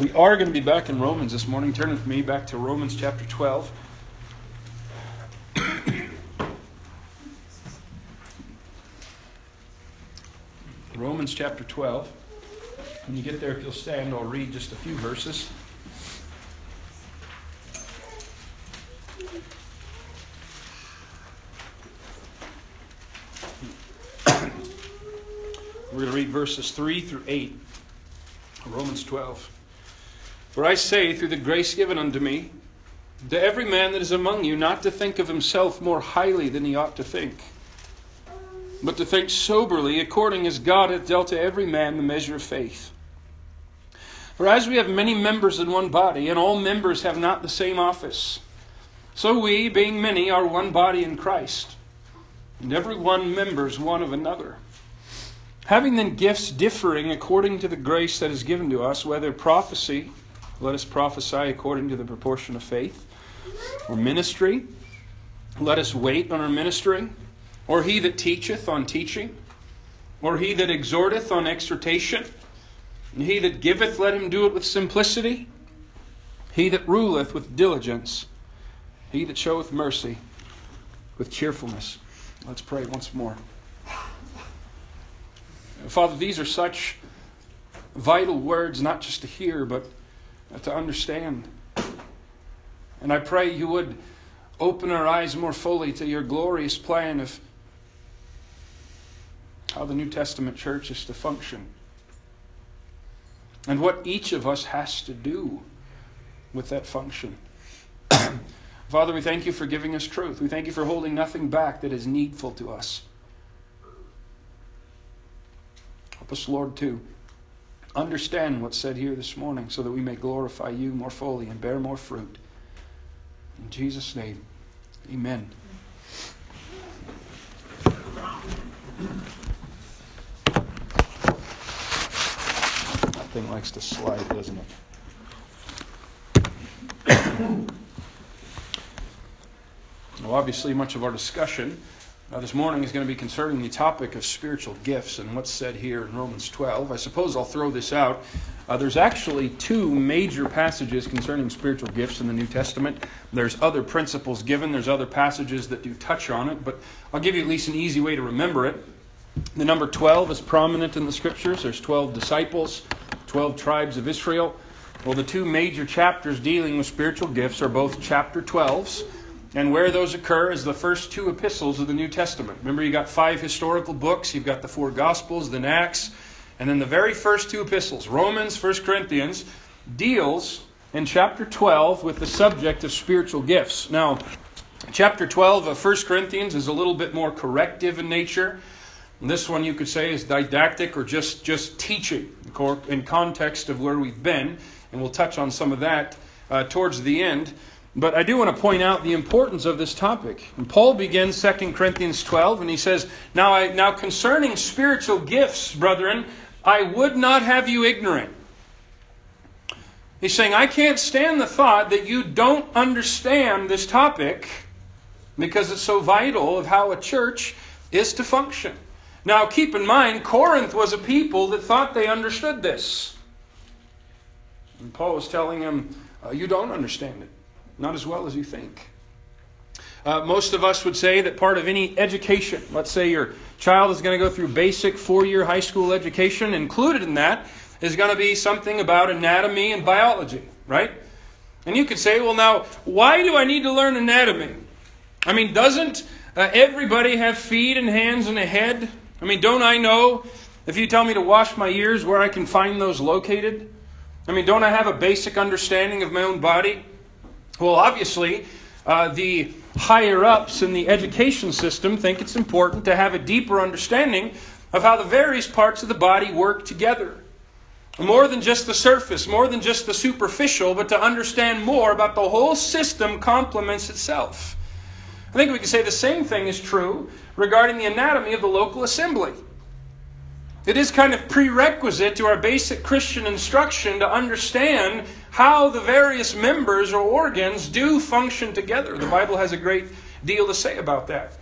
We are going to be back in Romans this morning. Turn with me back to Romans chapter 12. Romans chapter 12. When you get there, if you'll stand, I'll read just a few verses. We're going to read verses 3 through 8. Romans 12. For I say, through the grace given unto me, to every man that is among you, not to think of himself more highly than he ought to think, but to think soberly, according as God hath dealt to every man the measure of faith. For as we have many members in one body, and all members have not the same office, so we, being many, are one body in Christ, and every one members one of another. Having then gifts differing according to the grace that is given to us, whether prophecy, let us prophesy according to the proportion of faith. Or ministry. Let us wait on our ministering. Or he that teacheth on teaching. Or he that exhorteth on exhortation. And he that giveth, let him do it with simplicity. He that ruleth with diligence. He that showeth mercy with cheerfulness. Let's pray once more. Father, these are such vital words, not just to hear, but Uh, to understand. And I pray you would open our eyes more fully to your glorious plan of how the New Testament church is to function and what each of us has to do with that function. Father, we thank you for giving us truth. We thank you for holding nothing back that is needful to us. Help us, Lord, to understand what's said here this morning so that we may glorify you more fully and bear more fruit. In Jesus' name, amen. That thing likes to slide, doesn't it? well, obviously, much of our discussion uh, this morning is going to be concerning the topic of spiritual gifts and what's said here in Romans 12. I suppose I'll throw this out. Uh, there's actually two major passages concerning spiritual gifts in the New Testament. There's other principles given, there's other passages that do touch on it, but I'll give you at least an easy way to remember it. The number 12 is prominent in the scriptures. There's 12 disciples, 12 tribes of Israel. Well, the two major chapters dealing with spiritual gifts are both chapter 12s. And where those occur is the first two epistles of the New Testament. Remember, you've got five historical books, you've got the four Gospels, then Acts, and then the very first two epistles, Romans, 1 Corinthians, deals in chapter 12 with the subject of spiritual gifts. Now, chapter 12 of 1 Corinthians is a little bit more corrective in nature. And this one you could say is didactic or just, just teaching in context of where we've been. And we'll touch on some of that uh, towards the end. But I do want to point out the importance of this topic. And Paul begins 2 Corinthians 12, and he says, now, I, now concerning spiritual gifts, brethren, I would not have you ignorant. He's saying, I can't stand the thought that you don't understand this topic because it's so vital of how a church is to function. Now, keep in mind, Corinth was a people that thought they understood this. And Paul was telling them, uh, You don't understand it not as well as you think. Uh, most of us would say that part of any education, let's say your child is going to go through basic four year high school education, included in that is going to be something about anatomy and biology, right? And you could say, well, now, why do I need to learn anatomy? I mean, doesn't uh, everybody have feet and hands and a head? I mean, don't I know if you tell me to wash my ears where I can find those located? I mean, don't I have a basic understanding of my own body? Well, obviously, uh, the higher ups in the education system think it's important to have a deeper understanding of how the various parts of the body work together. More than just the surface, more than just the superficial, but to understand more about the whole system complements itself. I think we can say the same thing is true regarding the anatomy of the local assembly. It is kind of prerequisite to our basic Christian instruction to understand how the various members or organs do function together. The Bible has a great deal to say about that.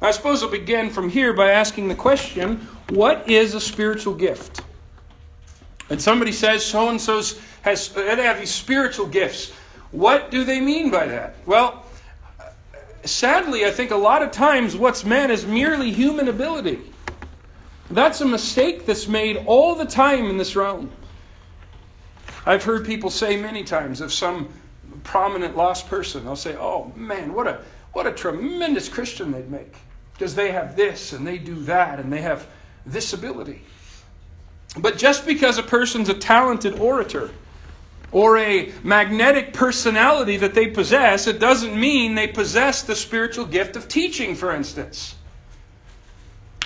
I suppose I'll begin from here by asking the question what is a spiritual gift? And somebody says so and so has they have these spiritual gifts. What do they mean by that? Well, sadly, I think a lot of times what's meant is merely human ability. That's a mistake that's made all the time in this realm. I've heard people say many times of some prominent lost person, they'll say, "Oh man, what a what a tremendous Christian they'd make because they have this and they do that and they have this ability." But just because a person's a talented orator or a magnetic personality that they possess, it doesn't mean they possess the spiritual gift of teaching, for instance.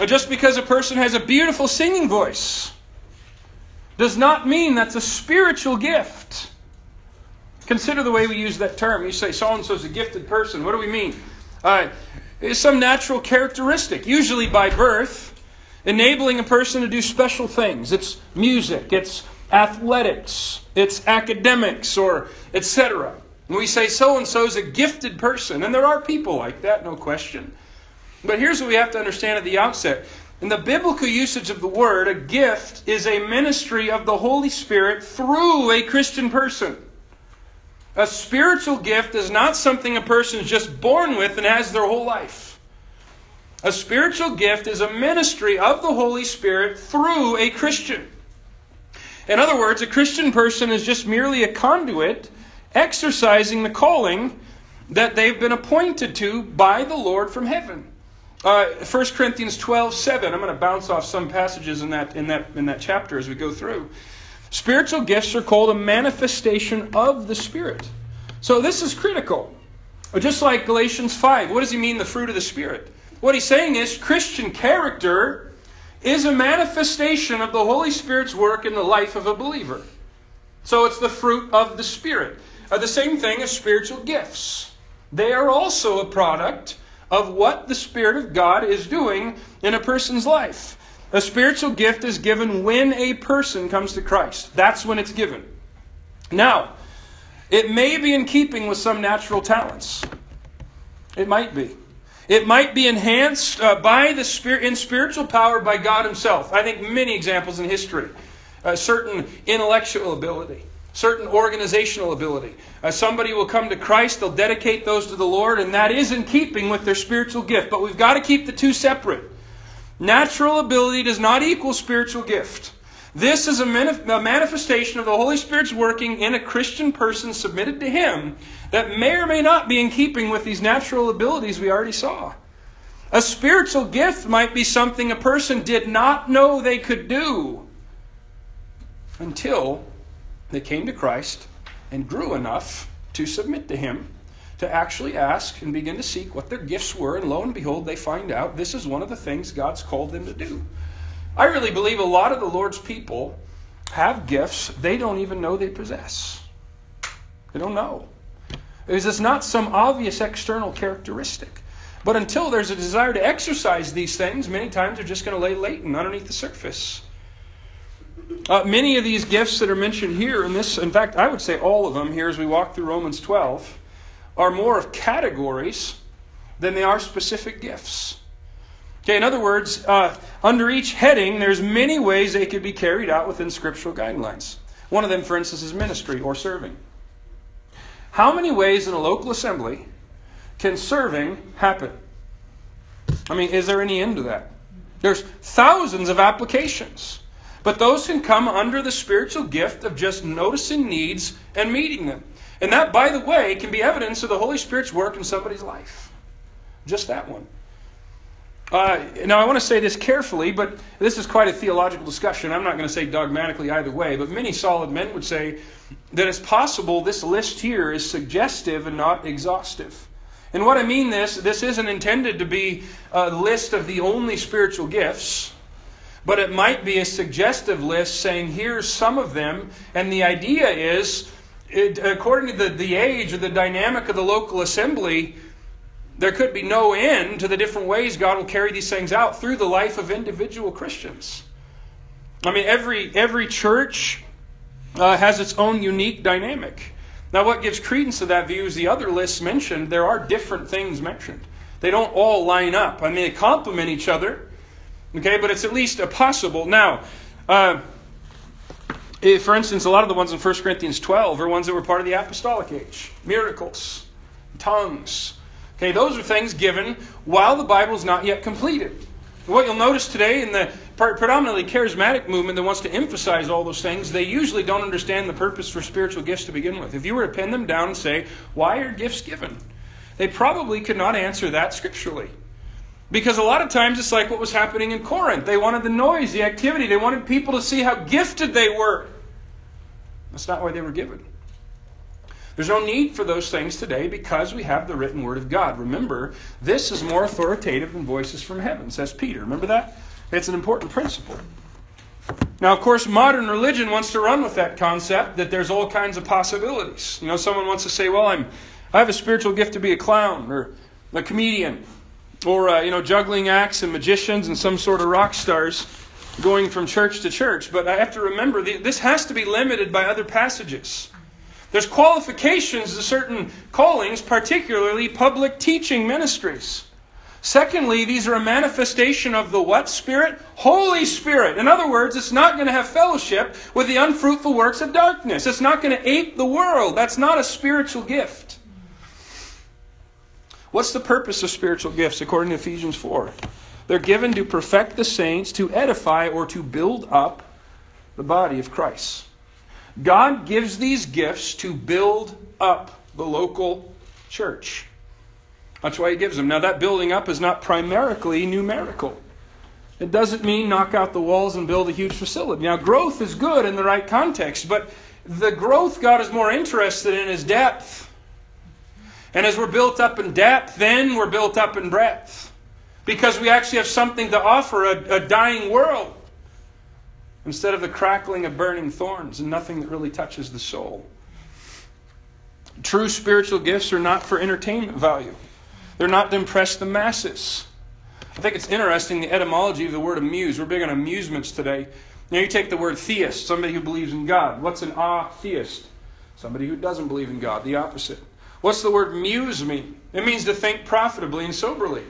Just because a person has a beautiful singing voice does not mean that's a spiritual gift. Consider the way we use that term. You say so and so is a gifted person. What do we mean? Uh, it's some natural characteristic, usually by birth enabling a person to do special things. It's music, it's athletics, it's academics, or etc. And we say so and so is a gifted person, and there are people like that, no question. But here's what we have to understand at the outset. In the biblical usage of the word, a gift is a ministry of the Holy Spirit through a Christian person. A spiritual gift is not something a person is just born with and has their whole life. A spiritual gift is a ministry of the Holy Spirit through a Christian. In other words, a Christian person is just merely a conduit exercising the calling that they've been appointed to by the Lord from heaven. Uh, 1 Corinthians 12, 7. I'm going to bounce off some passages in that, in, that, in that chapter as we go through. Spiritual gifts are called a manifestation of the Spirit. So this is critical. Just like Galatians 5. What does he mean, the fruit of the Spirit? What he's saying is Christian character is a manifestation of the Holy Spirit's work in the life of a believer. So it's the fruit of the Spirit. Uh, the same thing as spiritual gifts. They are also a product of what the Spirit of God is doing in a person's life. A spiritual gift is given when a person comes to Christ. That's when it's given. Now, it may be in keeping with some natural talents. It might be. It might be enhanced uh, by the spirit in spiritual power by God Himself. I think many examples in history. A certain intellectual ability, certain organizational ability. Uh, somebody will come to Christ, they'll dedicate those to the Lord, and that is in keeping with their spiritual gift. But we've got to keep the two separate. Natural ability does not equal spiritual gift. This is a, manifestation of the Holy Spirit's working in a Christian person submitted to Him that may or may not be in keeping with these natural abilities we already saw. A spiritual gift might be something a person did not know they could do until they came to Christ and grew enough to submit to Him, to actually ask and begin to seek what their gifts were, and lo and behold, they find out this is one of the things God's called them to do. I really believe a lot of the Lord's people have gifts they don't even know they possess. They don't know. Because it's not some obvious external characteristic. But until there's a desire to exercise these things, many times they're just going to lay latent underneath the surface. Uh, many of these gifts that are mentioned here, in this, in fact, I would say all of them here as we walk through Romans 12, are more of categories than they are specific gifts. Okay, in other words, uh, under each heading, there's many ways they could be carried out within scriptural guidelines. One of them, for instance, is ministry or serving. How many ways in a local assembly can serving happen? I mean, is there any end to that? There's thousands of applications. But those can come under the spiritual gift of just noticing needs and meeting them. And that, by the way, can be evidence of the Holy Spirit's work in somebody's life. Just that one. Uh, now, I want to say this carefully, but this is quite a theological discussion. I'm not going to say dogmatically either way, but many solid men would say that it's possible this list here is suggestive and not exhaustive. And what I mean this, this isn't intended to be a list of the only spiritual gifts, but it might be a suggestive list saying here's some of them, and the idea is, it, according to the, the age or the dynamic of the local assembly, there could be no end to the different ways God will carry these things out through the life of individual Christians. I mean, every, every church uh, has its own unique dynamic. Now, what gives credence to that view is the other lists mentioned, there are different things mentioned. They don't all line up. I mean, they complement each other, okay, but it's at least a possible. Now, uh, Eh, for instance, a lot of the ones in 1 Corinthians 12 are ones that were part of the apostolic age miracles, tongues. Okay, those are things given while the Bible is not yet completed. What you'll notice today in the predominantly charismatic movement that wants to emphasize all those things, they usually don't understand the purpose for spiritual gifts to begin with. If you were to pin them down and say, Why are gifts given? they probably could not answer that scripturally. Because a lot of times it's like what was happening in Corinth. They wanted the noise, the activity, they wanted people to see how gifted they were. That's not why they were given. There's no need for those things today because we have the written word of God. Remember, this is more authoritative than voices from heaven, says Peter. Remember that? It's an important principle. Now, of course, modern religion wants to run with that concept that there's all kinds of possibilities. You know, someone wants to say, well, I'm, I have a spiritual gift to be a clown or a comedian or, uh, you know, juggling acts and magicians and some sort of rock stars going from church to church. But I have to remember, this has to be limited by other passages. There's qualifications to certain callings, particularly public teaching ministries. Secondly, these are a manifestation of the what spirit? Holy Spirit. In other words, it's not going to have fellowship with the unfruitful works of darkness. It's not going to ape the world. That's not a spiritual gift. What's the purpose of spiritual gifts according to Ephesians 4? They're given to perfect the saints, to edify, or to build up the body of Christ. God gives these gifts to build up the local church. That's why He gives them. Now, that building up is not primarily numerical. It doesn't mean knock out the walls and build a huge facility. Now, growth is good in the right context, but the growth God is more interested in is depth. And as we're built up in depth, then we're built up in breadth. Because we actually have something to offer a, a dying world instead of the crackling of burning thorns and nothing that really touches the soul. True spiritual gifts are not for entertainment value, they're not to impress the masses. I think it's interesting the etymology of the word amuse. We're big on amusements today. Now, you take the word theist, somebody who believes in God. What's an atheist? Somebody who doesn't believe in God, the opposite. What's the word muse mean? It means to think profitably and soberly.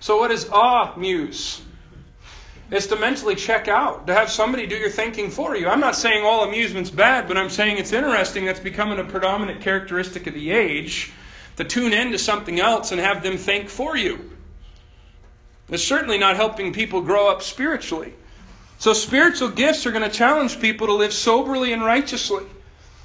So, what is ah muse? It's to mentally check out, to have somebody do your thinking for you. I'm not saying all amusement's bad, but I'm saying it's interesting that's becoming a predominant characteristic of the age to tune in to something else and have them think for you. It's certainly not helping people grow up spiritually. So, spiritual gifts are going to challenge people to live soberly and righteously.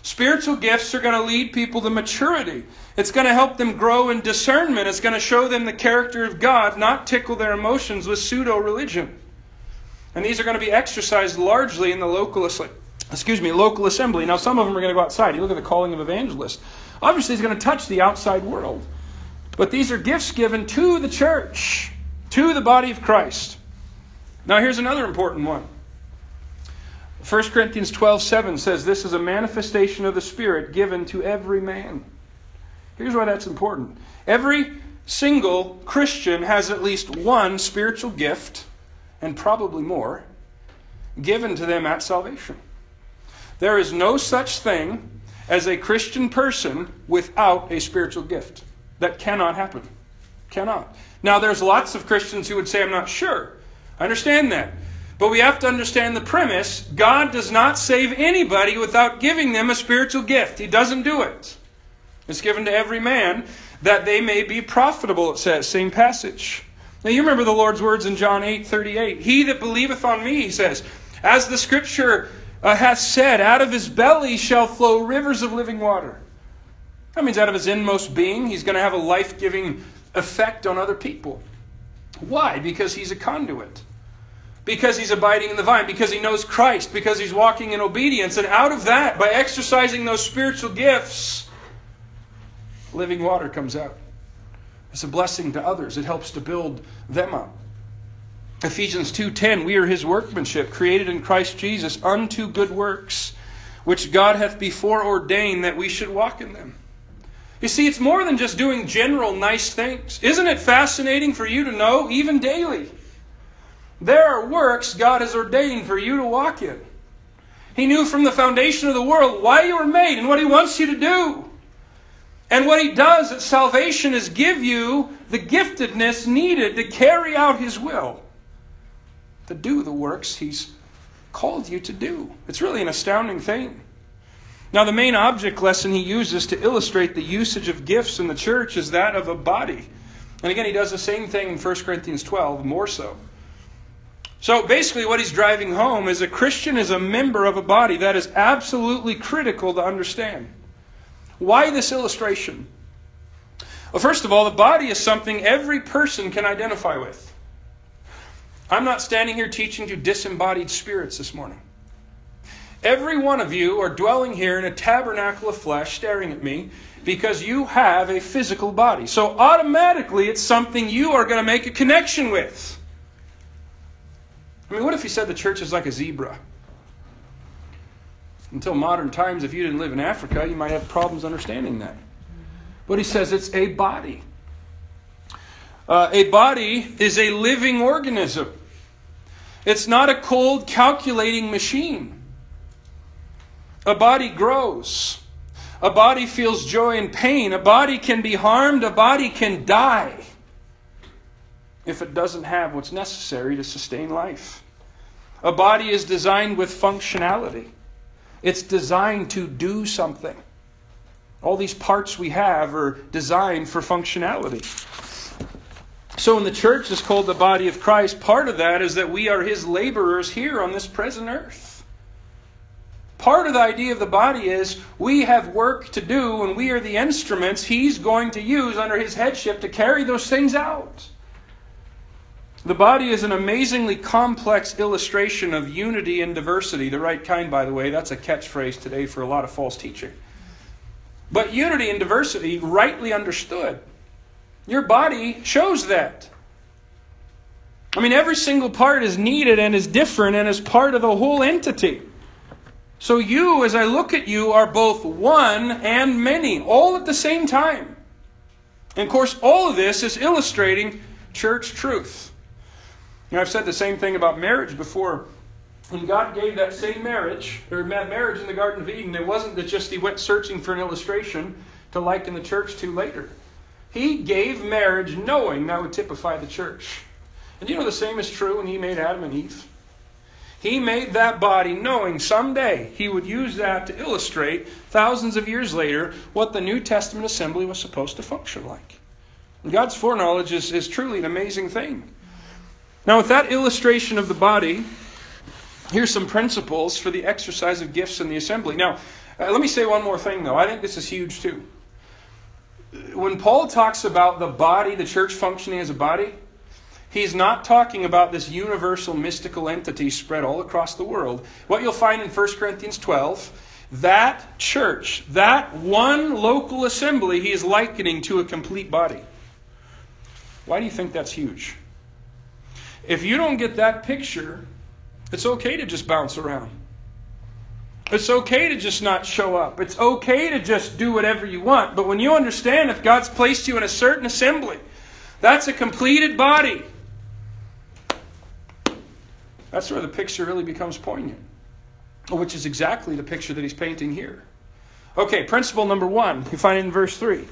Spiritual gifts are going to lead people to maturity. It's going to help them grow in discernment. It's going to show them the character of God, not tickle their emotions with pseudo religion. And these are going to be exercised largely in the local excuse me, local assembly. Now, some of them are going to go outside. You look at the calling of evangelists. Obviously, it's going to touch the outside world. But these are gifts given to the church, to the body of Christ. Now, here's another important one. 1 Corinthians 12 7 says, This is a manifestation of the Spirit given to every man. Here's why that's important. Every single Christian has at least one spiritual gift and probably more, given to them at salvation. There is no such thing as a Christian person without a spiritual gift. That cannot happen. Cannot. Now, there's lots of Christians who would say, I'm not sure. I understand that. But we have to understand the premise God does not save anybody without giving them a spiritual gift. He doesn't do it. It's given to every man that they may be profitable, it says, same passage. Now you remember the Lord's words in John 8 38. He that believeth on me, he says, as the scripture uh, hath said, out of his belly shall flow rivers of living water. That means out of his inmost being, he's going to have a life giving effect on other people. Why? Because he's a conduit. Because he's abiding in the vine. Because he knows Christ. Because he's walking in obedience. And out of that, by exercising those spiritual gifts, living water comes out. It's a blessing to others. It helps to build them up. Ephesians 2:10 We are his workmanship created in Christ Jesus unto good works which God hath before ordained that we should walk in them. You see it's more than just doing general nice things. Isn't it fascinating for you to know even daily there are works God has ordained for you to walk in. He knew from the foundation of the world why you were made and what he wants you to do. And what he does at salvation is give you the giftedness needed to carry out his will, to do the works he's called you to do. It's really an astounding thing. Now, the main object lesson he uses to illustrate the usage of gifts in the church is that of a body. And again, he does the same thing in 1 Corinthians 12, more so. So basically, what he's driving home is a Christian is a member of a body. That is absolutely critical to understand. Why this illustration? Well, first of all, the body is something every person can identify with. I'm not standing here teaching to disembodied spirits this morning. Every one of you are dwelling here in a tabernacle of flesh, staring at me, because you have a physical body. So automatically, it's something you are going to make a connection with. I mean, what if he said the church is like a zebra? Until modern times, if you didn't live in Africa, you might have problems understanding that. But he says it's a body. Uh, a body is a living organism. It's not a cold calculating machine. A body grows. A body feels joy and pain. A body can be harmed. A body can die if it doesn't have what's necessary to sustain life. A body is designed with functionality, it's designed to do something. All these parts we have are designed for functionality. So, in the church is called the body of Christ, part of that is that we are his laborers here on this present earth. Part of the idea of the body is we have work to do and we are the instruments he's going to use under his headship to carry those things out. The body is an amazingly complex illustration of unity and diversity, the right kind, by the way. That's a catchphrase today for a lot of false teaching. But unity and diversity, rightly understood, your body shows that. I mean, every single part is needed and is different and is part of the whole entity. So, you, as I look at you, are both one and many, all at the same time. And of course, all of this is illustrating church truth. I've said the same thing about marriage before. When God gave that same marriage, or marriage in the Garden of Eden, it wasn't that just He went searching for an illustration to liken the church to later. He gave marriage knowing that would typify the church. And you know the same is true when He made Adam and Eve? He made that body knowing someday He would use that to illustrate, thousands of years later, what the New Testament assembly was supposed to function like. And God's foreknowledge is, is truly an amazing thing. Now, with that illustration of the body, here's some principles for the exercise of gifts in the assembly. Now, uh, let me say one more thing, though. I think this is huge, too. When Paul talks about the body, the church functioning as a body, he's not talking about this universal mystical entity spread all across the world. What you'll find in 1 Corinthians 12 that church, that one local assembly, he is likening to a complete body. Why do you think that's huge? If you don't get that picture, it's okay to just bounce around. It's okay to just not show up. It's okay to just do whatever you want. But when you understand if God's placed you in a certain assembly, that's a completed body. That's where the picture really becomes poignant, which is exactly the picture that he's painting here. Okay, principle number one, you find it in verse 3.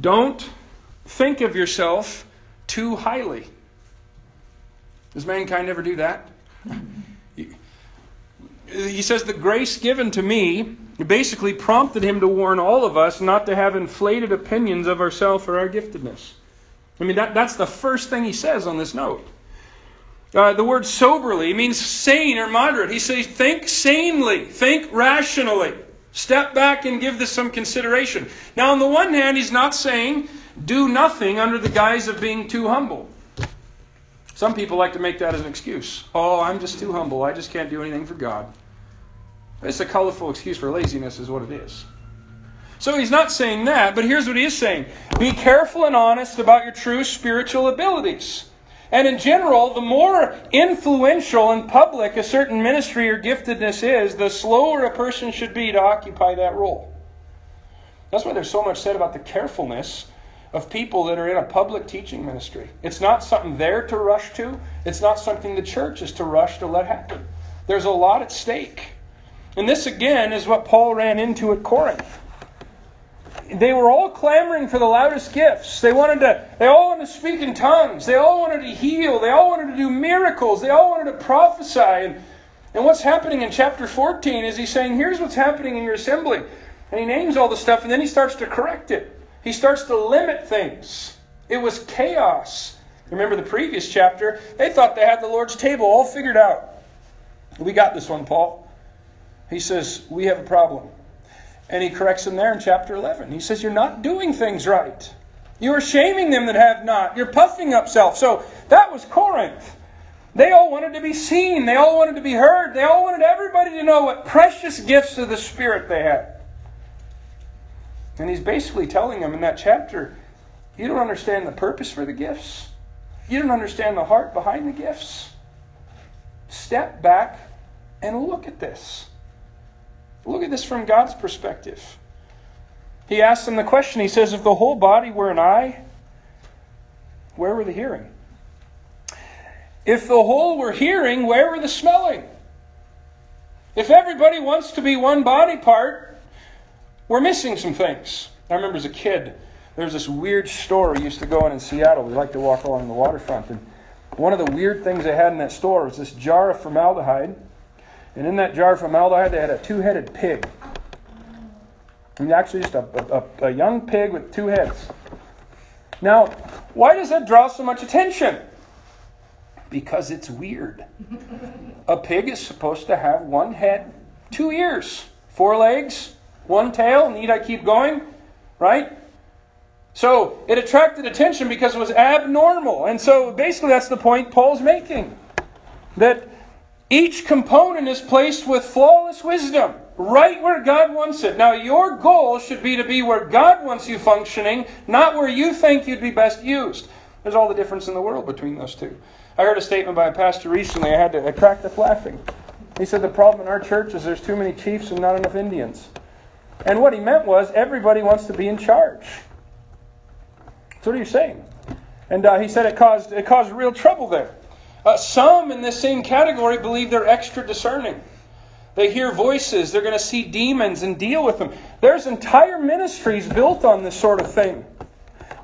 Don't think of yourself too highly. Does mankind ever do that? He says, The grace given to me basically prompted him to warn all of us not to have inflated opinions of ourselves or our giftedness. I mean, that, that's the first thing he says on this note. Uh, the word soberly means sane or moderate. He says, think sanely, think rationally. Step back and give this some consideration. Now, on the one hand, he's not saying do nothing under the guise of being too humble. Some people like to make that as an excuse. Oh, I'm just too humble. I just can't do anything for God. It's a colorful excuse for laziness, is what it is. So he's not saying that, but here's what he is saying Be careful and honest about your true spiritual abilities. And in general, the more influential and public a certain ministry or giftedness is, the slower a person should be to occupy that role. That's why there's so much said about the carefulness of people that are in a public teaching ministry. It's not something they're to rush to, it's not something the church is to rush to let happen. There's a lot at stake. And this, again, is what Paul ran into at Corinth. They were all clamoring for the loudest gifts. They wanted to, they all wanted to speak in tongues. They all wanted to heal. They all wanted to do miracles. They all wanted to prophesy. And And what's happening in chapter 14 is he's saying, here's what's happening in your assembly. And he names all the stuff and then he starts to correct it. He starts to limit things. It was chaos. Remember the previous chapter? They thought they had the Lord's table all figured out. We got this one, Paul. He says, We have a problem. And he corrects them there in chapter 11. He says, You're not doing things right. You are shaming them that have not. You're puffing up self. So that was Corinth. They all wanted to be seen. They all wanted to be heard. They all wanted everybody to know what precious gifts of the Spirit they had. And he's basically telling them in that chapter you don't understand the purpose for the gifts, you don't understand the heart behind the gifts. Step back and look at this. Look at this from God's perspective. He asks them the question He says, If the whole body were an eye, where were the hearing? If the whole were hearing, where were the smelling? If everybody wants to be one body part, we're missing some things. I remember as a kid, there was this weird store we used to go in in Seattle. We liked to walk along the waterfront. And one of the weird things they had in that store was this jar of formaldehyde. And in that jar of formaldehyde, they had a two headed pig. And actually, just a, a, a young pig with two heads. Now, why does that draw so much attention? Because it's weird. A pig is supposed to have one head, two ears, four legs, one tail. Need I keep going? Right? So it attracted attention because it was abnormal. And so basically, that's the point Paul's making. That each component is placed with flawless wisdom, right where God wants it. Now, your goal should be to be where God wants you functioning, not where you think you'd be best used. There's all the difference in the world between those two. I heard a statement by a pastor recently. I had to I cracked up laughing. He said the problem in our church is there's too many chiefs and not enough Indians. And what he meant was everybody wants to be in charge. That's what he's saying. And uh, he said it caused it caused real trouble there. Uh, some in this same category believe they're extra discerning. They hear voices, they're going to see demons and deal with them. There's entire ministries built on this sort of thing.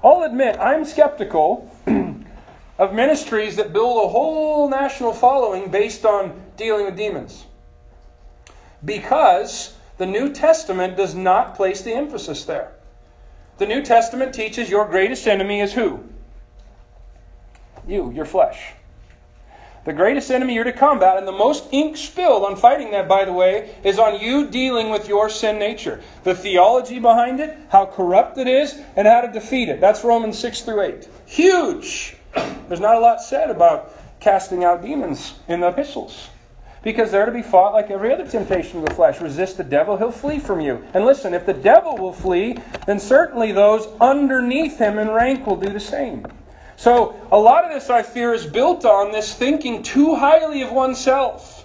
I'll admit, I'm skeptical of ministries that build a whole national following based on dealing with demons. Because the New Testament does not place the emphasis there. The New Testament teaches your greatest enemy is who? You, your flesh. The greatest enemy you're to combat, and the most ink spilled on fighting that, by the way, is on you dealing with your sin nature. The theology behind it, how corrupt it is, and how to defeat it. That's Romans 6 through 8. Huge! There's not a lot said about casting out demons in the epistles. Because they're to be fought like every other temptation of the flesh. Resist the devil, he'll flee from you. And listen, if the devil will flee, then certainly those underneath him in rank will do the same. So, a lot of this, I fear, is built on this thinking too highly of oneself.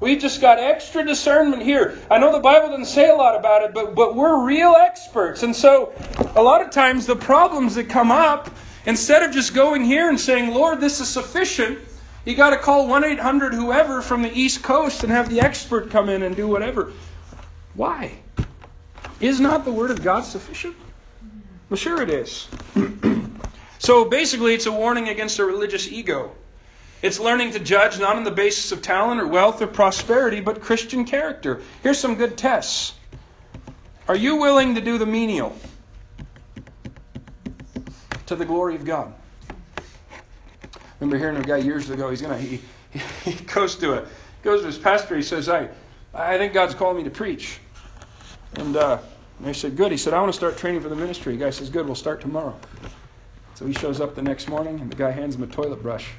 We've just got extra discernment here. I know the Bible doesn't say a lot about it, but, but we're real experts. And so, a lot of times, the problems that come up, instead of just going here and saying, Lord, this is sufficient, you got to call 1 800 whoever from the East Coast and have the expert come in and do whatever. Why? Is not the Word of God sufficient? Well, sure it is. So basically, it's a warning against a religious ego. It's learning to judge not on the basis of talent or wealth or prosperity, but Christian character. Here's some good tests. Are you willing to do the menial to the glory of God? Remember hearing a guy years ago. He's gonna he, he, goes to a goes to his pastor. He says, "I I think God's calling me to preach." And uh, they said, "Good." He said, "I want to start training for the ministry." The guy says, "Good. We'll start tomorrow." So he shows up the next morning, and the guy hands him a toilet brush.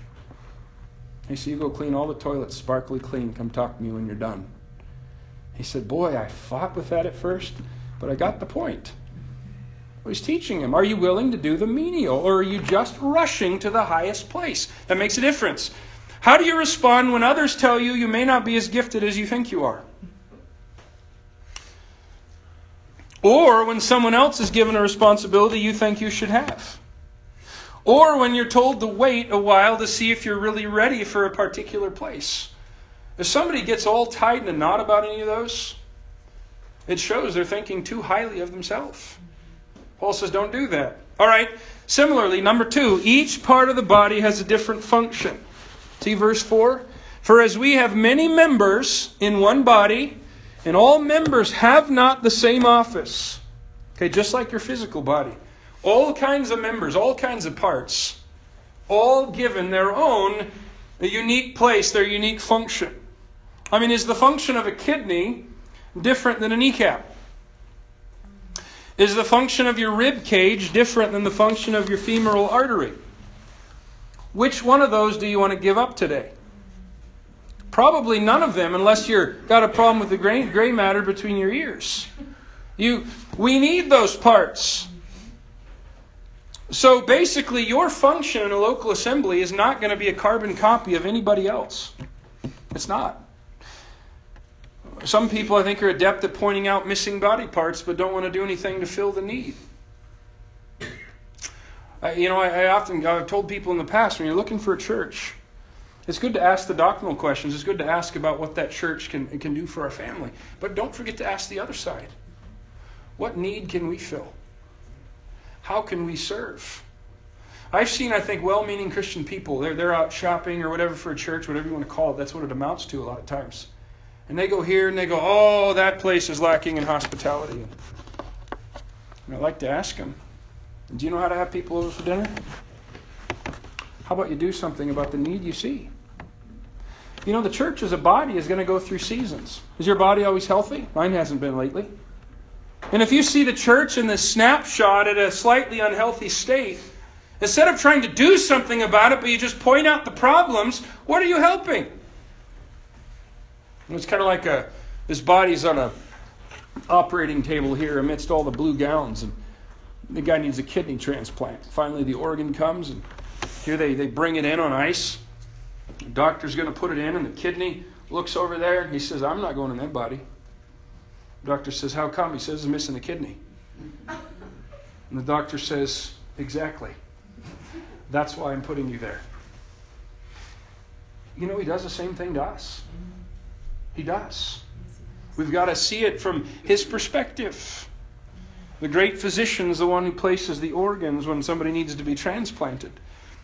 He said, You go clean all the toilets, sparkly clean. Come talk to me when you're done. He said, Boy, I fought with that at first, but I got the point. He's teaching him. Are you willing to do the menial, or are you just rushing to the highest place? That makes a difference. How do you respond when others tell you you may not be as gifted as you think you are? Or when someone else is given a responsibility you think you should have? Or when you're told to wait a while to see if you're really ready for a particular place. If somebody gets all tied in a knot about any of those, it shows they're thinking too highly of themselves. Paul says, don't do that. All right. Similarly, number two, each part of the body has a different function. See verse 4? For as we have many members in one body, and all members have not the same office, okay, just like your physical body, all kinds of members, all kinds of parts, all given their own unique place, their unique function. I mean, is the function of a kidney different than a kneecap? Is the function of your rib cage different than the function of your femoral artery? Which one of those do you want to give up today? Probably none of them, unless you've got a problem with the gray, gray matter between your ears. You, we need those parts. So basically, your function in a local assembly is not going to be a carbon copy of anybody else. It's not. Some people, I think, are adept at pointing out missing body parts, but don't want to do anything to fill the need. I, you know, I, I often I've told people in the past when you're looking for a church, it's good to ask the doctrinal questions. It's good to ask about what that church can can do for our family, but don't forget to ask the other side. What need can we fill? How can we serve? I've seen, I think, well meaning Christian people. They're, they're out shopping or whatever for a church, whatever you want to call it. That's what it amounts to a lot of times. And they go here and they go, oh, that place is lacking in hospitality. And I like to ask them, do you know how to have people over for dinner? How about you do something about the need you see? You know, the church as a body is going to go through seasons. Is your body always healthy? Mine hasn't been lately. And if you see the church in this snapshot at a slightly unhealthy state, instead of trying to do something about it, but you just point out the problems, what are you helping? It's kind of like a, this body's on a operating table here amidst all the blue gowns, and the guy needs a kidney transplant. Finally, the organ comes, and here they, they bring it in on ice. The doctor's going to put it in, and the kidney looks over there, and he says, I'm not going in that body. The doctor says, How come? He says, I'm missing a kidney. And the doctor says, Exactly. That's why I'm putting you there. You know, he does the same thing to us. He does. We've got to see it from his perspective. The great physician is the one who places the organs when somebody needs to be transplanted.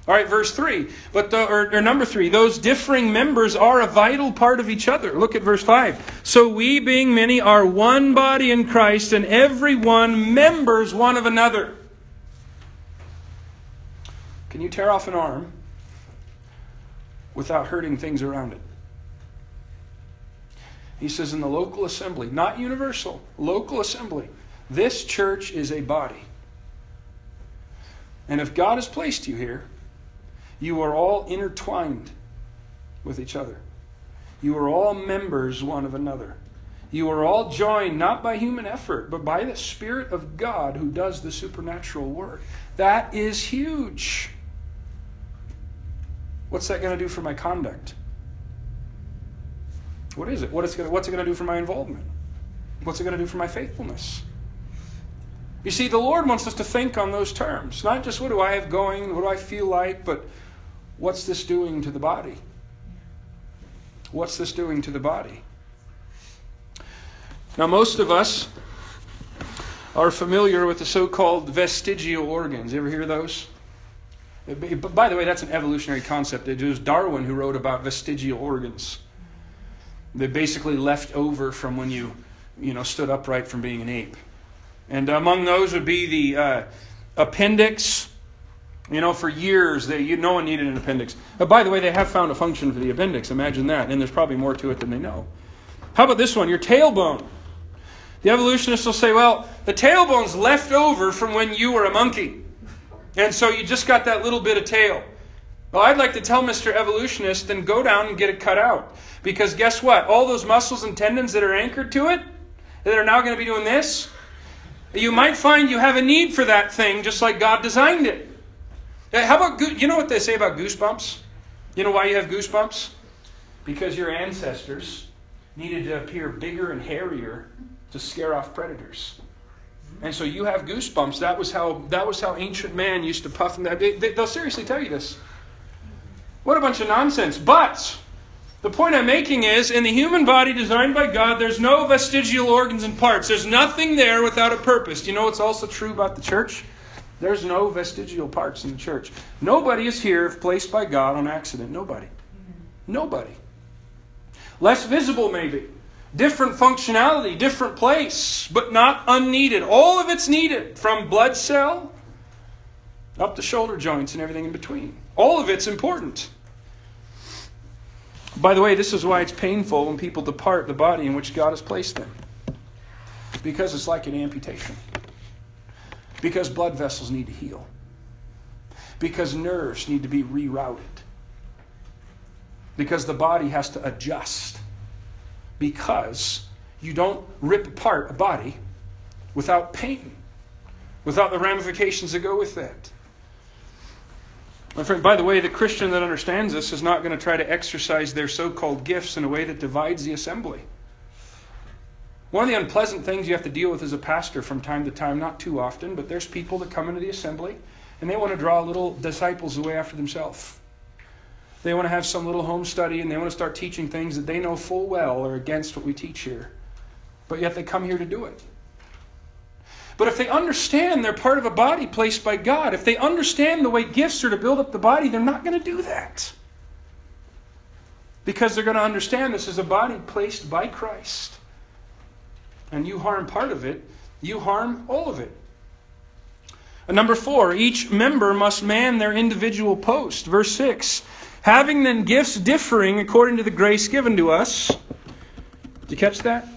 All right, verse 3. But the, or, or, number 3, those differing members are a vital part of each other. Look at verse 5. So we, being many, are one body in Christ, and every one members one of another. Can you tear off an arm without hurting things around it? He says in the local assembly, not universal, local assembly, this church is a body. And if God has placed you here, you are all intertwined with each other. You are all members one of another. You are all joined not by human effort, but by the Spirit of God who does the supernatural work. That is huge. What's that going to do for my conduct? What is it? What is it what's it going to do for my involvement? What's it going to do for my faithfulness? You see, the Lord wants us to think on those terms. Not just what do I have going, what do I feel like, but what's this doing to the body? What's this doing to the body? Now, most of us are familiar with the so called vestigial organs. You ever hear those? By the way, that's an evolutionary concept. It was Darwin who wrote about vestigial organs. They're basically left over from when you, you know, stood upright from being an ape. And among those would be the uh, appendix. You know, for years, they, you, no one needed an appendix. But by the way, they have found a function for the appendix. Imagine that. And there's probably more to it than they know. How about this one? Your tailbone. The evolutionists will say, well, the tailbone's left over from when you were a monkey. And so you just got that little bit of tail. Well, I'd like to tell Mr. Evolutionist, then go down and get it cut out. Because guess what? All those muscles and tendons that are anchored to it, that are now going to be doing this, you might find you have a need for that thing just like God designed it. How about, you know what they say about goosebumps? You know why you have goosebumps? Because your ancestors needed to appear bigger and hairier to scare off predators. And so you have goosebumps. That was how that was how ancient man used to puff. Them. They, they, they'll seriously tell you this. What a bunch of nonsense. But the point I'm making is in the human body designed by God, there's no vestigial organs and parts. There's nothing there without a purpose. Do you know what's also true about the church? There's no vestigial parts in the church. Nobody is here if placed by God on accident. Nobody. Nobody. less visible maybe, different functionality, different place, but not unneeded. All of it's needed from blood cell up to shoulder joints and everything in between. All of it's important. By the way, this is why it's painful when people depart the body in which God has placed them. Because it's like an amputation. Because blood vessels need to heal. Because nerves need to be rerouted. Because the body has to adjust. Because you don't rip apart a body without pain, without the ramifications that go with that. My friend, by the way, the Christian that understands this is not going to try to exercise their so called gifts in a way that divides the assembly. One of the unpleasant things you have to deal with as a pastor from time to time, not too often, but there's people that come into the assembly and they want to draw little disciples away after themselves. They want to have some little home study and they want to start teaching things that they know full well are against what we teach here. But yet they come here to do it. But if they understand they're part of a body placed by God, if they understand the way gifts are to build up the body, they're not going to do that. Because they're going to understand this is a body placed by Christ. And you harm part of it, you harm all of it. And number four, each member must man their individual post. Verse 6 Having then gifts differing according to the grace given to us. Did you catch that?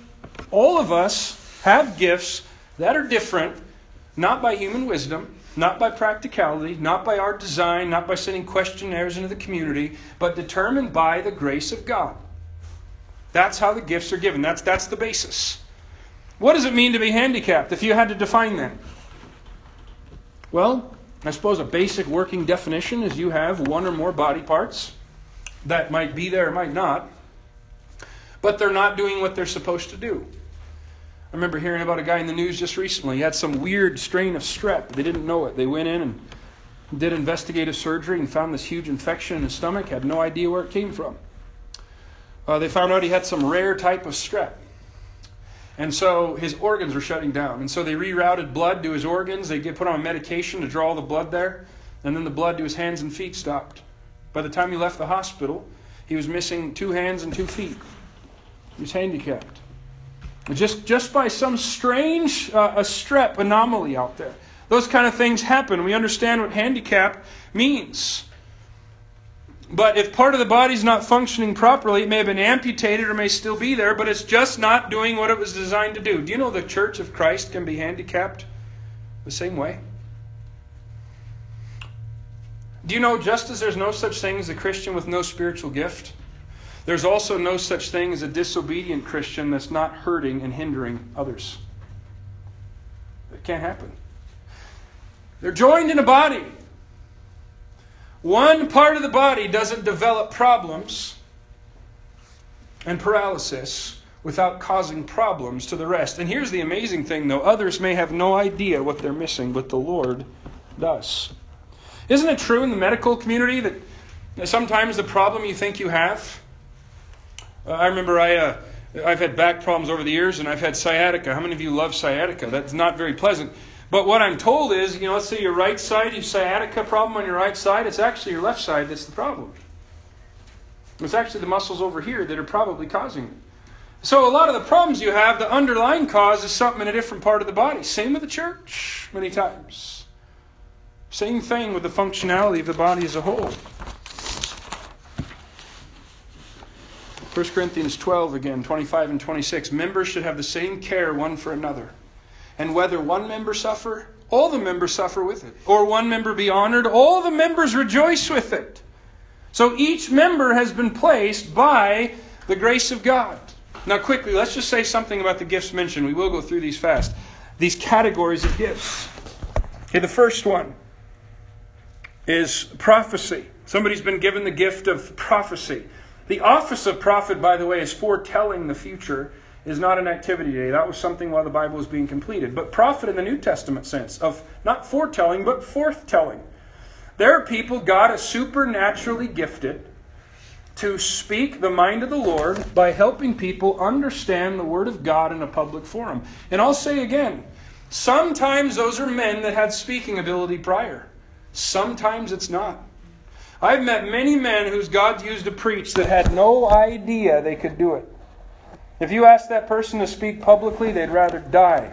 All of us have gifts that are different, not by human wisdom, not by practicality, not by our design, not by sending questionnaires into the community, but determined by the grace of God. That's how the gifts are given. That's, that's the basis. What does it mean to be handicapped if you had to define that? Well, I suppose a basic working definition is you have one or more body parts that might be there, or might not, but they're not doing what they're supposed to do. I remember hearing about a guy in the news just recently. He had some weird strain of strep. They didn't know it. They went in and did investigative surgery and found this huge infection in his stomach, had no idea where it came from. Uh, they found out he had some rare type of strep. And so his organs were shutting down. And so they rerouted blood to his organs. They get put on medication to draw the blood there. And then the blood to his hands and feet stopped. By the time he left the hospital, he was missing two hands and two feet. He was handicapped. Just, just by some strange uh, a strep anomaly out there. Those kind of things happen. We understand what handicap means. But if part of the body's not functioning properly, it may have been amputated or may still be there, but it's just not doing what it was designed to do. Do you know the church of Christ can be handicapped the same way? Do you know just as there's no such thing as a Christian with no spiritual gift? There's also no such thing as a disobedient Christian that's not hurting and hindering others. It can't happen. They're joined in a body. One part of the body doesn't develop problems and paralysis without causing problems to the rest. And here's the amazing thing, though others may have no idea what they're missing, but the Lord does. Isn't it true in the medical community that sometimes the problem you think you have I remember I, uh, I've had back problems over the years, and I've had sciatica. How many of you love sciatica? That's not very pleasant. But what I'm told is, you know, let's say your right side, you sciatica problem on your right side, it's actually your left side that's the problem. It's actually the muscles over here that are probably causing it. So a lot of the problems you have, the underlying cause is something in a different part of the body. Same with the church, many times. Same thing with the functionality of the body as a whole. 1 Corinthians 12 again, 25 and 26. Members should have the same care one for another. And whether one member suffer, all the members suffer with it. Or one member be honored, all the members rejoice with it. So each member has been placed by the grace of God. Now, quickly, let's just say something about the gifts mentioned. We will go through these fast. These categories of gifts. Okay, the first one is prophecy. Somebody's been given the gift of prophecy. The office of prophet, by the way, is foretelling the future, is not an activity today. That was something while the Bible was being completed. But prophet in the New Testament sense of not foretelling, but forthtelling. There are people God has supernaturally gifted to speak the mind of the Lord by helping people understand the Word of God in a public forum. And I'll say again, sometimes those are men that had speaking ability prior. Sometimes it's not. I've met many men whose God used to preach that had no idea they could do it. If you ask that person to speak publicly, they'd rather die.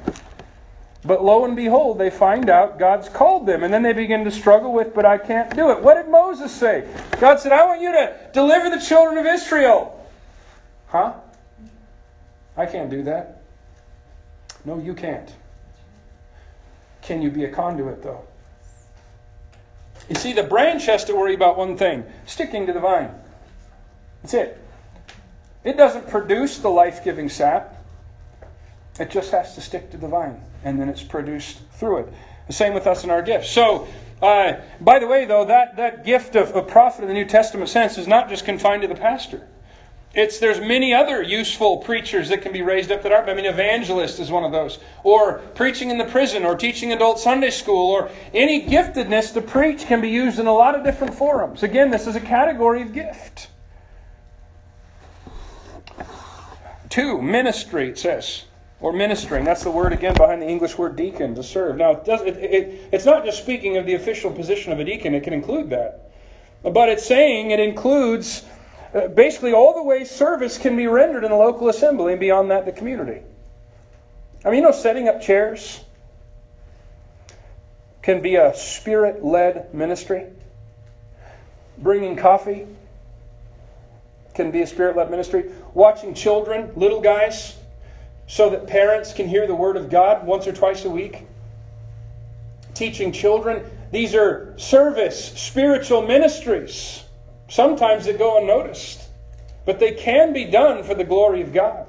But lo and behold, they find out God's called them. And then they begin to struggle with, but I can't do it. What did Moses say? God said, I want you to deliver the children of Israel. Huh? I can't do that. No, you can't. Can you be a conduit, though? You see, the branch has to worry about one thing sticking to the vine. That's it. It doesn't produce the life giving sap, it just has to stick to the vine and then it's produced through it. The same with us in our gifts. So, uh, by the way, though, that, that gift of, of prophet in the New Testament sense is not just confined to the pastor. It's there's many other useful preachers that can be raised up that aren't. I mean, evangelist is one of those, or preaching in the prison, or teaching adult Sunday school, or any giftedness to preach can be used in a lot of different forums. Again, this is a category of gift. Two, ministry. It says or ministering. That's the word again behind the English word deacon, to serve. Now, it does, it, it, it's not just speaking of the official position of a deacon, it can include that. But it's saying it includes uh, basically all the ways service can be rendered in the local assembly and beyond that, the community. I mean, you know, setting up chairs can be a spirit led ministry. Bringing coffee can be a spirit led ministry. Watching children, little guys, so that parents can hear the Word of God once or twice a week. Teaching children. These are service, spiritual ministries. Sometimes they go unnoticed, but they can be done for the glory of God.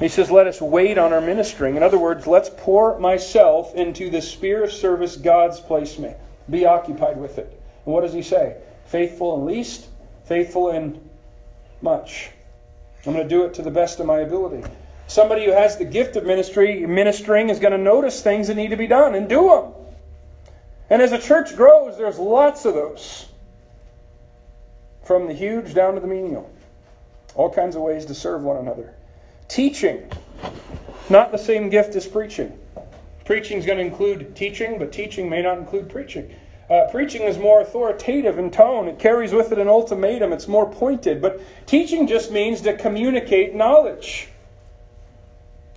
He says, Let us wait on our ministering. In other words, let's pour myself into the sphere of service God's placed me. Be occupied with it. And what does he say? Faithful in least, faithful in much. I'm going to do it to the best of my ability. Somebody who has the gift of ministry, ministering, is going to notice things that need to be done and do them. And as a church grows, there's lots of those. From the huge down to the menial. All kinds of ways to serve one another. Teaching. Not the same gift as preaching. Preaching is going to include teaching, but teaching may not include preaching. Uh, preaching is more authoritative in tone. It carries with it an ultimatum. It's more pointed. But teaching just means to communicate knowledge.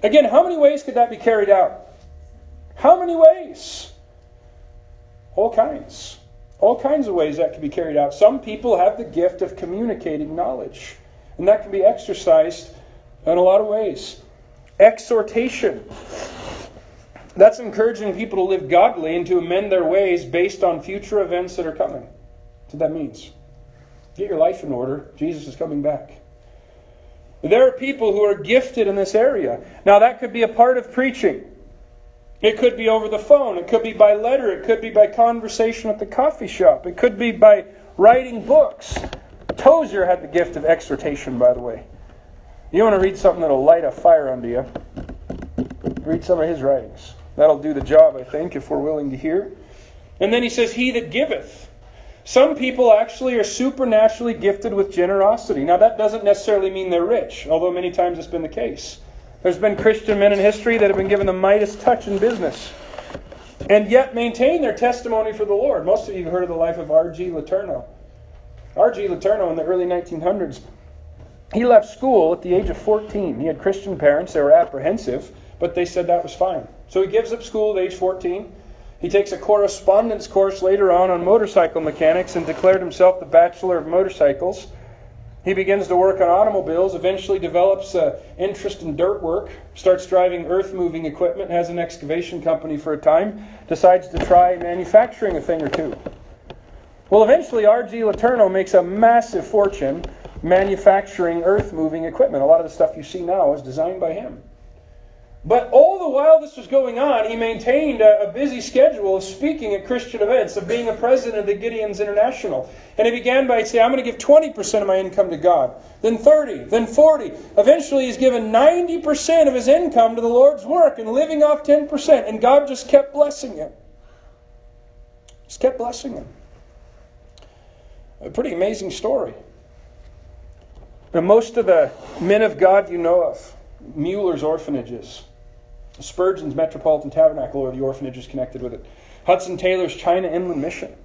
Again, how many ways could that be carried out? How many ways? All kinds. All kinds of ways that can be carried out. Some people have the gift of communicating knowledge, and that can be exercised in a lot of ways. Exhortation. That's encouraging people to live godly and to amend their ways based on future events that are coming. That's what that means. Get your life in order. Jesus is coming back. There are people who are gifted in this area. Now, that could be a part of preaching. It could be over the phone. It could be by letter. It could be by conversation at the coffee shop. It could be by writing books. Tozer had the gift of exhortation, by the way. You want to read something that'll light a fire under you? Read some of his writings. That'll do the job, I think, if we're willing to hear. And then he says, He that giveth. Some people actually are supernaturally gifted with generosity. Now, that doesn't necessarily mean they're rich, although many times it's been the case. There's been Christian men in history that have been given the Midas touch in business and yet maintain their testimony for the Lord. Most of you have heard of the life of R.G. Letourneau. R.G. Letourneau in the early 1900s, he left school at the age of 14. He had Christian parents, they were apprehensive, but they said that was fine. So he gives up school at age 14. He takes a correspondence course later on on motorcycle mechanics and declared himself the Bachelor of Motorcycles. He begins to work on automobiles, eventually develops an interest in dirt work, starts driving earth moving equipment, has an excavation company for a time, decides to try manufacturing a thing or two. Well, eventually, R.G. Letourneau makes a massive fortune manufacturing earth moving equipment. A lot of the stuff you see now is designed by him. But all the while this was going on, he maintained a, a, busy schedule of speaking at Christian events, of being a president of the Gideons International. And he began by saying, I'm going to give 20% of my income to God, then 30, then 40. Eventually, he's given 90% of his income to the Lord's work and living off 10%. And God just kept blessing him. Just kept blessing him. A pretty amazing story. But most of the men of God you know of, Mueller's orphanages, Spurgeon's Metropolitan Tabernacle or the orphanage is connected with it. Hudson Taylor's China Inland Mission.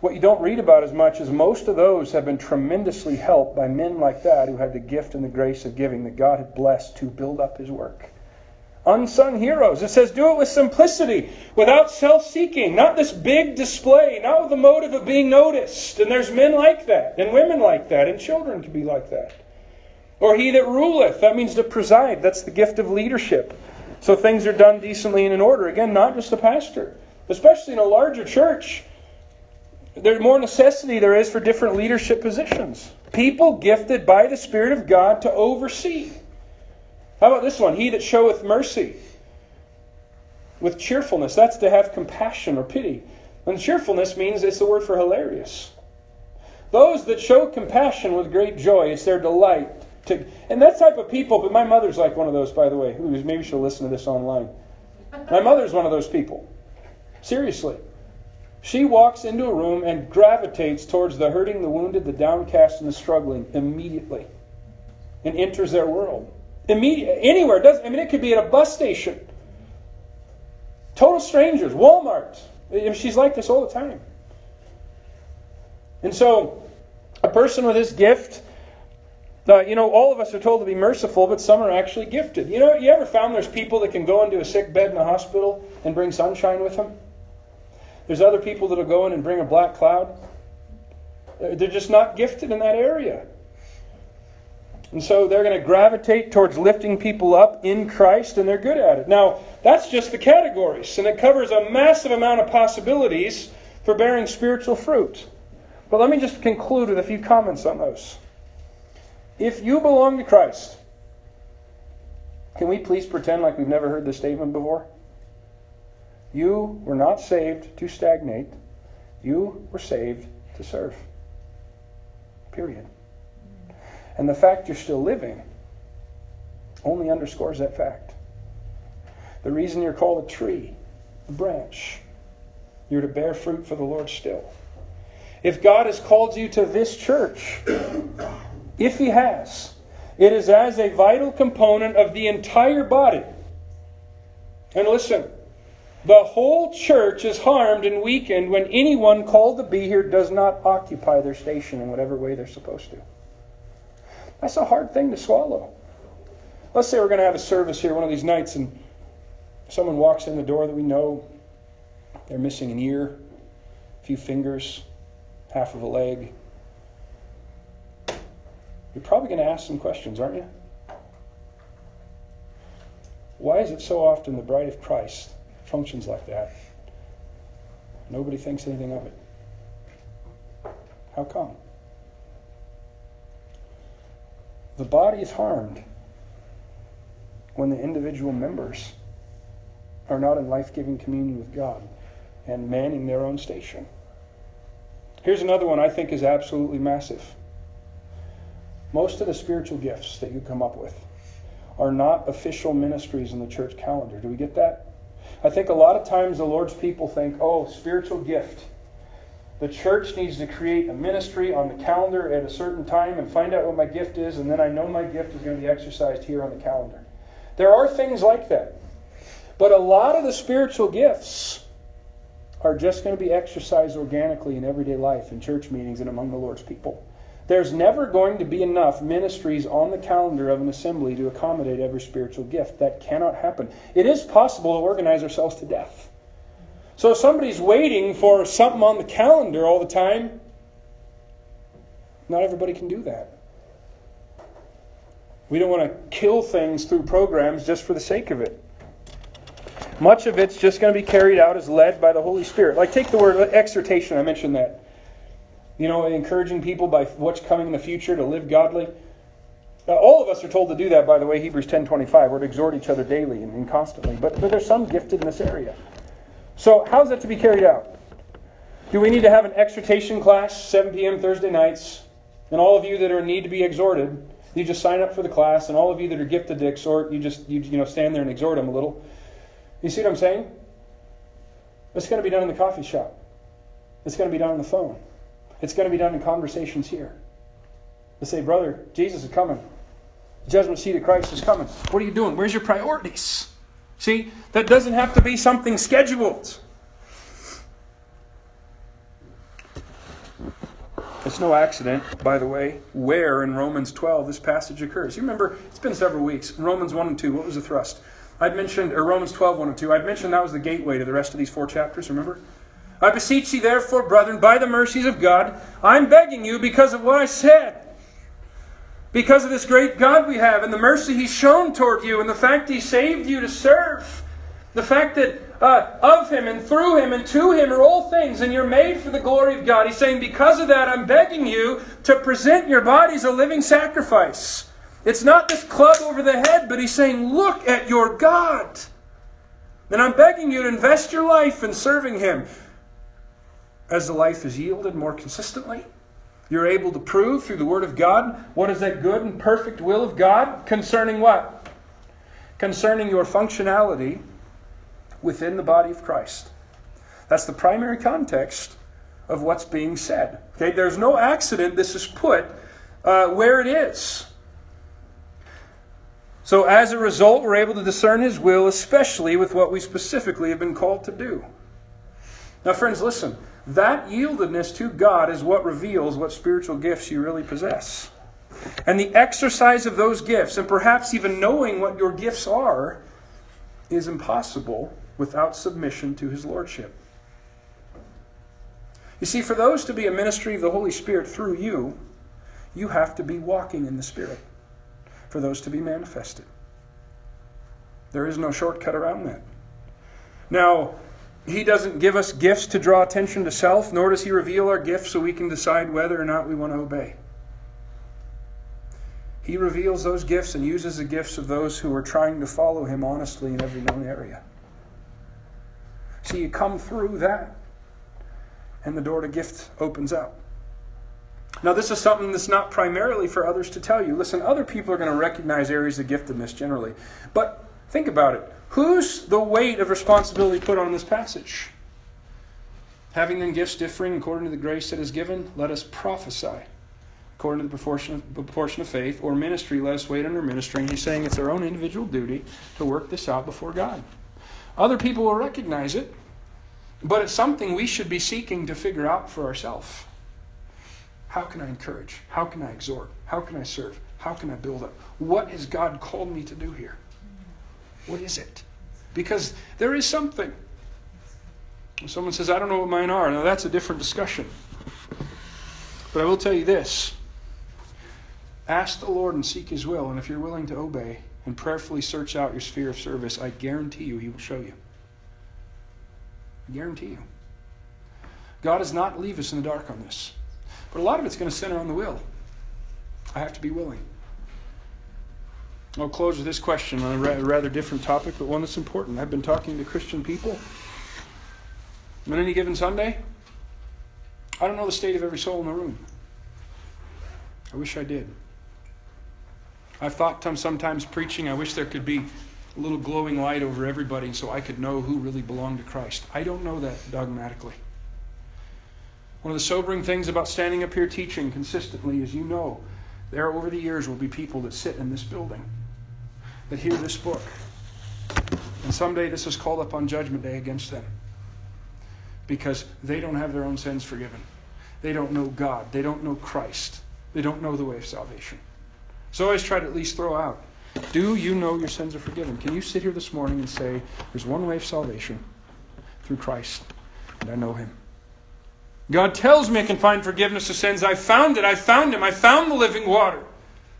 What you don't read about as much is most of those have been tremendously helped by men like that who had the gift and the grace of giving that God had blessed to build up his work. Unsung heroes. It says, do it with simplicity, without self seeking, not this big display, not with the motive of being noticed. And there's men like that, and women like that, and children can be like that. Or he that ruleth, that means to preside. That's the gift of leadership. So things are done decently and in order. Again, not just the pastor, especially in a larger church. There's more necessity there is for different leadership positions. People gifted by the Spirit of God to oversee. How about this one? He that showeth mercy with cheerfulness. That's to have compassion or pity. And cheerfulness means it's the word for hilarious. Those that show compassion with great joy, it's their delight to, and that type of people, but my mother's like one of those, by the way. Who maybe she'll listen to this online. My mother's one of those people. Seriously. She walks into a room and gravitates towards the hurting, the wounded, the downcast, and the struggling immediately. And enters their world. Immediate, anywhere. Does I mean it could be at a bus station. Total strangers, Walmart. She's like this all the time. And so, a person with this gift you know, all of us are told to be merciful, but some are actually gifted. You know, you ever found there's people that can go into a sick bed in a hospital and bring sunshine with them? There's other people that'll go in and bring a black cloud. They're just not gifted in that area. And so they're going to gravitate towards lifting people up in Christ, and they're good at it. Now, that's just the categories, and it covers a massive amount of possibilities for bearing spiritual fruit. But let me just conclude with a few comments on those. If you belong to Christ, can we please pretend like we've never heard this statement before? You were not saved to stagnate. You were saved to serve. Period. And the fact you're still living only underscores that fact. The reason you're called a tree, a branch, you're to bear fruit for the Lord still. If God has called you to this church, if he has, it is as a vital component of the entire body. And listen, the whole church is harmed and weakened when anyone called to be here does not occupy their station in whatever way they're supposed to. That's a hard thing to swallow. Let's say we're going to have a service here one of these nights and someone walks in the door that we know they're missing an ear, a few fingers, half of a leg, you're probably going to ask some questions, aren't you? Why is it so often the bride of Christ functions like that? Nobody thinks anything of it. How come? The body is harmed when the individual members are not in life giving communion with God and manning their own station. Here's another one I think is absolutely massive. Most of the spiritual gifts that you come up with are not official ministries in the church calendar. Do we get that? I think a lot of times the Lord's people think, oh, spiritual gift. The church needs to create a ministry on the calendar at a certain time and find out what my gift is, and then I know my gift is going to be exercised here on the calendar. There are things like that. But a lot of the spiritual gifts are just going to be exercised organically in everyday life, in church meetings, and among the Lord's people. There's never going to be enough ministries on the calendar of an assembly to accommodate every spiritual gift. That cannot happen. It is possible to organize ourselves to death. So if somebody's waiting for something on the calendar all the time, not everybody can do that. We don't want to kill things through programs just for the sake of it. Much of it's just going to be carried out as led by the Holy Spirit. Like take the word exhortation, I mentioned that you know, encouraging people by what's coming in the future to live godly. Now, all of us are told to do that, by the way, Hebrews 10.25. We're to exhort each other daily and, and constantly. But, but there's some gifted in this area. So how's that to be carried out? Do we need to have an exhortation class, 7 p.m. Thursday nights? And all of you that are in need to be exhorted, you just sign up for the class. And all of you that are gifted to exhort, you just you, you know stand there and exhort them a little. You see what I'm saying? It's going to be done in the coffee shop. It's going to be done on the phone. It's going to be done in conversations here. To say, brother, Jesus is coming. The judgment seat of Christ is coming. What are you doing? Where's your priorities? See, that doesn't have to be something scheduled. It's no accident, by the way, where in Romans 12 this passage occurs. You remember, it's been several weeks. Romans 1 and 2, what was the thrust? I'd mentioned, or Romans 12, 1 and 2, I'd mentioned that was the gateway to the rest of these four chapters, remember? I beseech you, therefore, brethren, by the mercies of God, I'm begging you because of what I said. Because of this great God we have, and the mercy He's shown toward you, and the fact He saved you to serve. The fact that uh, of Him and through Him and to Him are all things, and you're made for the glory of God. He's saying, because of that, I'm begging you to present your bodies a living sacrifice. It's not this club over the head, but He's saying, look at your God. And I'm begging you to invest your life in serving Him. As the life is yielded more consistently, you're able to prove through the Word of God what is that good and perfect will of God concerning what? Concerning your functionality within the body of Christ. That's the primary context of what's being said. Okay, there's no accident this is put uh, where it is. So, as a result, we're able to discern His will, especially with what we specifically have been called to do. Now, friends, listen. That yieldedness to God is what reveals what spiritual gifts you really possess. And the exercise of those gifts, and perhaps even knowing what your gifts are, is impossible without submission to his lordship. You see, for those to be a ministry of the Holy Spirit through you, you have to be walking in the Spirit for those to be manifested. There is no shortcut around that. Now, he doesn't give us gifts to draw attention to self, nor does He reveal our gifts so we can decide whether or not we want to obey. He reveals those gifts and uses the gifts of those who are trying to follow Him honestly in every known area. So you come through that, and the door to gift opens up. Now, this is something that's not primarily for others to tell you. Listen, other people are going to recognize areas of giftedness generally. But think about it. Who's the weight of responsibility put on this passage? Having then gifts differing according to the grace that is given, let us prophesy according to the proportion of, proportion of faith, or ministry, let us wait under ministering. He's saying it's our own individual duty to work this out before God. Other people will recognize it, but it's something we should be seeking to figure out for ourselves. How can I encourage? How can I exhort? How can I serve? How can I build up? What has God called me to do here? What is it? Because there is something. Someone says, I don't know what mine are. Now, that's a different discussion. But I will tell you this ask the Lord and seek His will, and if you're willing to obey and prayerfully search out your sphere of service, I guarantee you He will show you. I guarantee you. God does not leave us in the dark on this. But a lot of it's going to center on the will. I have to be willing. I'll close with this question on a rather different topic, but one that's important. I've been talking to Christian people on any given Sunday. I don't know the state of every soul in the room. I wish I did. I've thought sometimes preaching, I wish there could be a little glowing light over everybody so I could know who really belonged to Christ. I don't know that dogmatically. One of the sobering things about standing up here teaching consistently is you know there over the years will be people that sit in this building that hear this book. And someday this is called up on Judgment Day against them because they don't have their own sins forgiven. They don't know God. They don't know Christ. They don't know the way of salvation. So I always try to at least throw out do you know your sins are forgiven? Can you sit here this morning and say, there's one way of salvation through Christ, and I know him? God tells me I can find forgiveness of sins. I found it. I found him. I found the living water.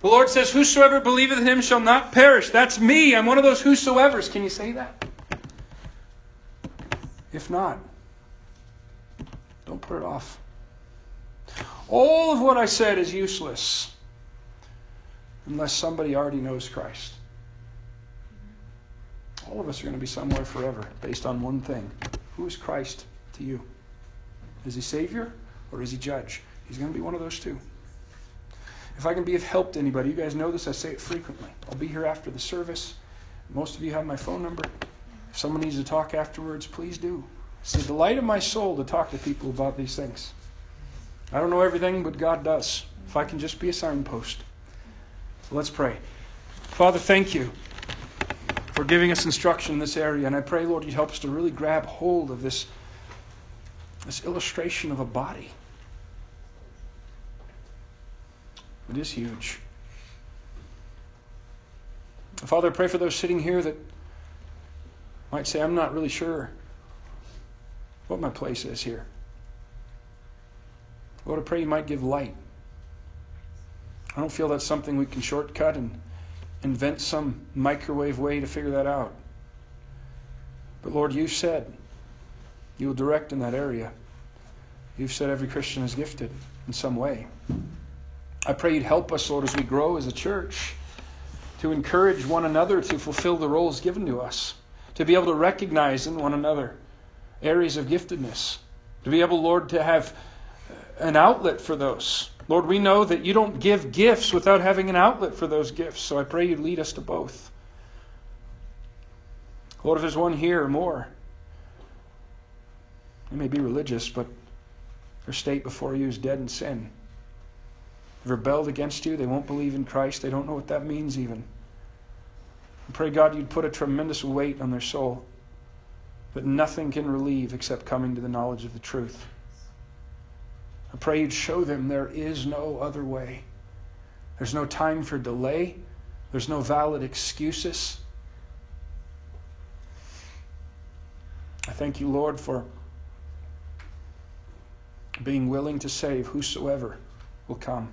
The Lord says, Whosoever believeth in him shall not perish. That's me. I'm one of those whosoevers. Can you say that? If not, don't put it off. All of what I said is useless unless somebody already knows Christ. All of us are going to be somewhere forever based on one thing. Who is Christ to you? Is he Savior or is he Judge? He's going to be one of those two. If I can be of help to anybody, you guys know this, I say it frequently. I'll be here after the service. Most of you have my phone number. If someone needs to talk afterwards, please do. It's the delight of my soul to talk to people about these things. I don't know everything, but God does. If I can just be a signpost. Let's pray. Father, thank you for giving us instruction in this area. And I pray, Lord, you'd help us to really grab hold of this, this illustration of a body. It is huge. Father, I pray for those sitting here that might say, I'm not really sure what my place is here. Lord, I pray you might give light. I don't feel that's something we can shortcut and invent some microwave way to figure that out. But Lord, you said you will direct in that area. You've said every Christian is gifted in some way. I pray you'd help us, Lord, as we grow as a church to encourage one another to fulfill the roles given to us, to be able to recognize in one another areas of giftedness, to be able, Lord, to have an outlet for those. Lord, we know that you don't give gifts without having an outlet for those gifts, so I pray you lead us to both. Lord, if there's one here or more, they may be religious, but their state before you is dead in sin. Rebelled against you. They won't believe in Christ. They don't know what that means, even. I pray, God, you'd put a tremendous weight on their soul that nothing can relieve except coming to the knowledge of the truth. I pray you'd show them there is no other way. There's no time for delay, there's no valid excuses. I thank you, Lord, for being willing to save whosoever will come.